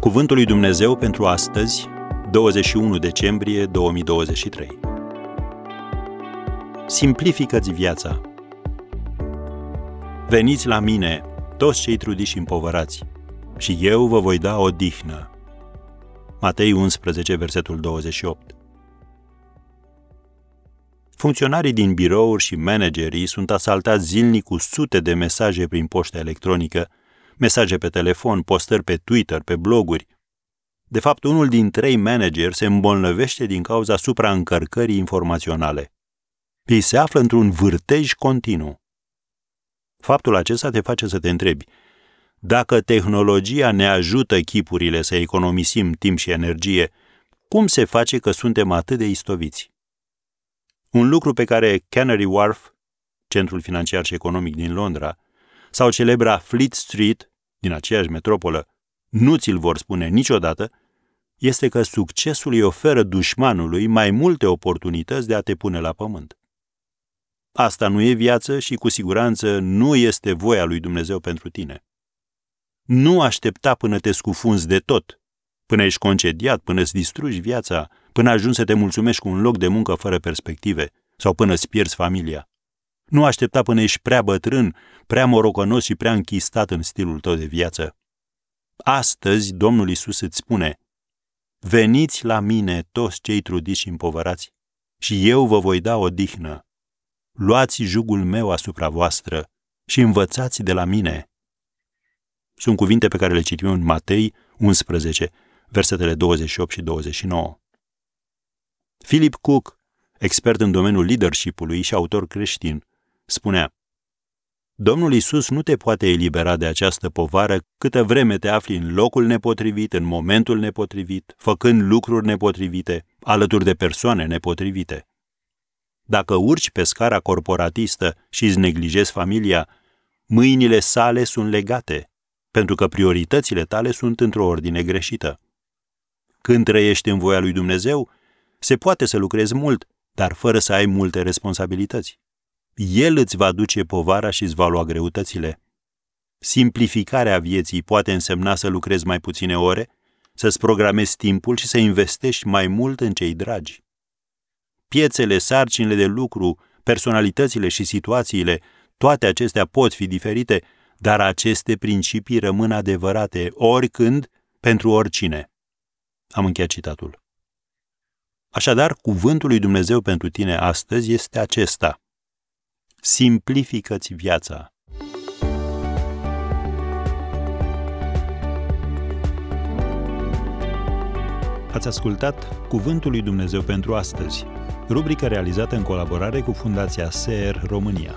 Cuvântul lui Dumnezeu pentru astăzi, 21 decembrie 2023. Simplifică-ți viața. Veniți la mine, toți cei trudiși și împovărați, și eu vă voi da o dihnă. Matei 11, versetul 28. Funcționarii din birouri și managerii sunt asaltați zilnic cu sute de mesaje prin poștă electronică, mesaje pe telefon, postări pe Twitter, pe bloguri. De fapt, unul din trei manageri se îmbolnăvește din cauza supraîncărcării informaționale. Ei se află într-un vârtej continuu. Faptul acesta te face să te întrebi, dacă tehnologia ne ajută chipurile să economisim timp și energie, cum se face că suntem atât de istoviți? Un lucru pe care Canary Wharf, centrul financiar și economic din Londra, sau celebra Fleet Street, din aceeași metropolă nu ți-l vor spune niciodată, este că succesul îi oferă dușmanului mai multe oportunități de a te pune la pământ. Asta nu e viață și cu siguranță nu este voia lui Dumnezeu pentru tine. Nu aștepta până te scufunzi de tot, până ești concediat, până îți distrugi viața, până ajungi să te mulțumești cu un loc de muncă fără perspective sau până îți pierzi familia. Nu aștepta până ești prea bătrân, prea morocănos și prea închistat în stilul tău de viață. Astăzi Domnul Isus îți spune, Veniți la mine toți cei trudiți și împovărați, și eu vă voi da o dihnă. Luați jugul meu asupra voastră și învățați de la mine. Sunt cuvinte pe care le citim în Matei 11, versetele 28 și 29. Philip Cook, expert în domeniul leadership-ului și autor creștin, spunea Domnul Isus nu te poate elibera de această povară câtă vreme te afli în locul nepotrivit, în momentul nepotrivit, făcând lucruri nepotrivite, alături de persoane nepotrivite. Dacă urci pe scara corporatistă și îți neglijezi familia, mâinile sale sunt legate, pentru că prioritățile tale sunt într-o ordine greșită. Când trăiești în voia lui Dumnezeu, se poate să lucrezi mult, dar fără să ai multe responsabilități. El îți va duce povara și îți va lua greutățile. Simplificarea vieții poate însemna să lucrezi mai puține ore, să-ți programezi timpul și să investești mai mult în cei dragi. Piețele, sarcinile de lucru, personalitățile și situațiile, toate acestea pot fi diferite, dar aceste principii rămân adevărate oricând, pentru oricine. Am încheiat citatul. Așadar, cuvântul lui Dumnezeu pentru tine astăzi este acesta. Simplifică-ți viața. Ați ascultat Cuvântul lui Dumnezeu pentru astăzi, rubrica realizată în colaborare cu Fundația SER România.